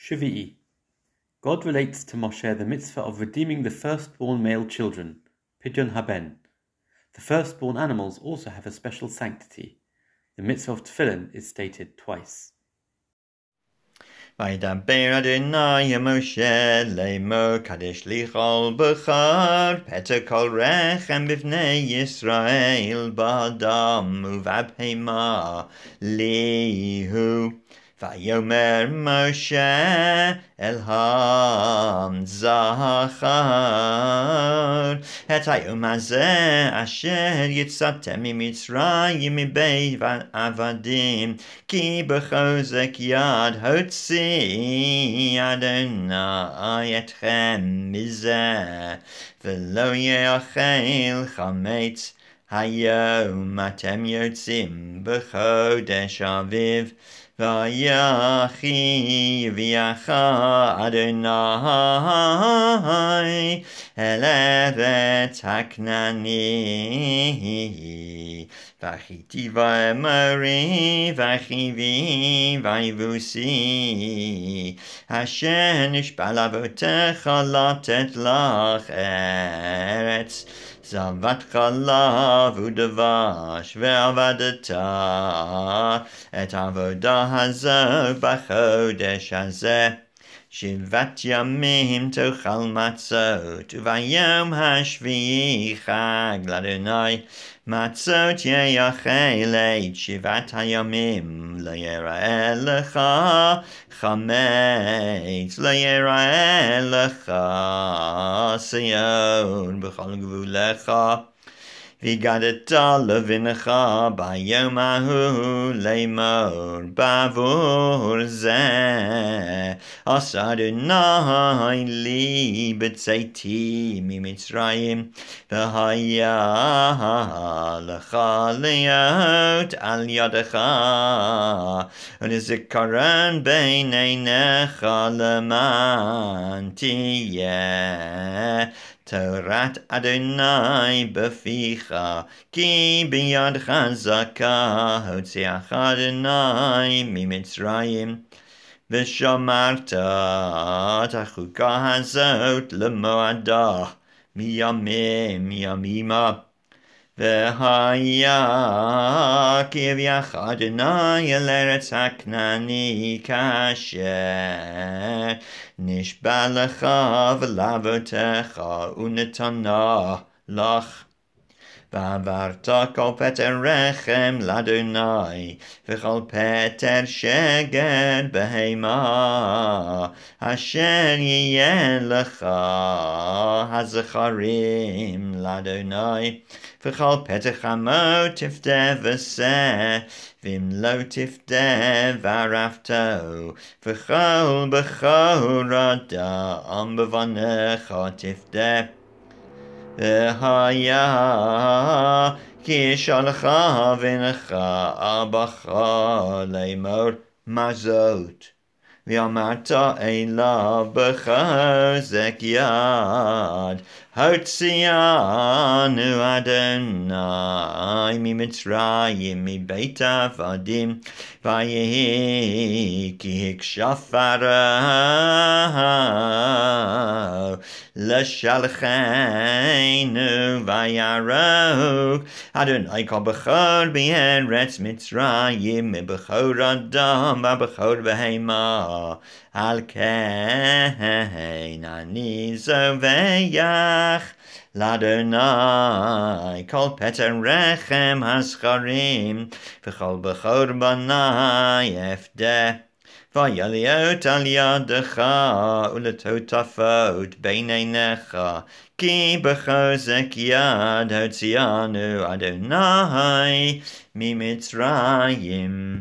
Shvi'i. God relates to Moshe the mitzvah of redeeming the firstborn male children, Pidyon Haben. The firstborn animals also have a special sanctity. The mitzvah of tefillin is stated twice. וידבר אדוני משה לאמור קדש לי כל בחר פתע כל רחם בפני ישראל באדם ובבהמה לי הוא ויאמר משה אל המזכר את היום הזה אשר יצאתם ממצרים מבית עבדים כי בחוזק יד הוציא אדוני אתכם מזה ולא יאכל חמץ היום. אתם יוצאים בחודש אביב ויחיביך אדוני אל ארץ הכנעני. וחיתי ואמרי וחיבי ויבוסי אשר נשבע לאבותיך לתת לך ארץ זבת חלב ודבש ועבדת את העבודה הזו בחודש הזה. שבעת ימים תאכל מצות, וביום השביעי חג לאדוני. מצות יאכל את שבעת הימים, לא יראה לך חמץ, לא יראה לך ציון בכל גבולך. Vigadet levinecha ba'Yomahu lemor bavur zeh. Asarunai li betzaiti mimitzrayim v'haya lecha leot al yadecha rizikaran beineinecha leman tiyeh תורת אדוני בפיך, כי ביד חזקה הוציאך אדוני ממצרים. ושמרת את החוקה הזאת למועדה מימים ימימה. והיה כי הביאך אדוני אל ארץ הכנעני כאשר נשבע לך ולאבותיך ונתנה לך. ועברת כל פטר רחם לאדוני, וכל פטר שגר בהמה, אשר יהיה לך הזכרים לאדוני. וכל פתח עמו תפדה ושא, ואם לא תפדה וערפתו, וכל בכל אדם בבניך תפדה. והיה כי שלחה בנך אבך לאמור מה זאת? ואמרת אליו בחזק יד הוציאנו אדוני ממצרים מבית עבדים ויהי כי הקשף עליו לשלחנו וירוק אדוני כל בכור בארץ מצרים מבכור אדם ובכור בהמה על כן אני זובח לאדוני כל פטר רחם הזכרים וכל בכור בני אפדה ויעליות על ידך ולטוטפות בין עיניך כי בחוזק יד הוציאנו אדוני ממצרים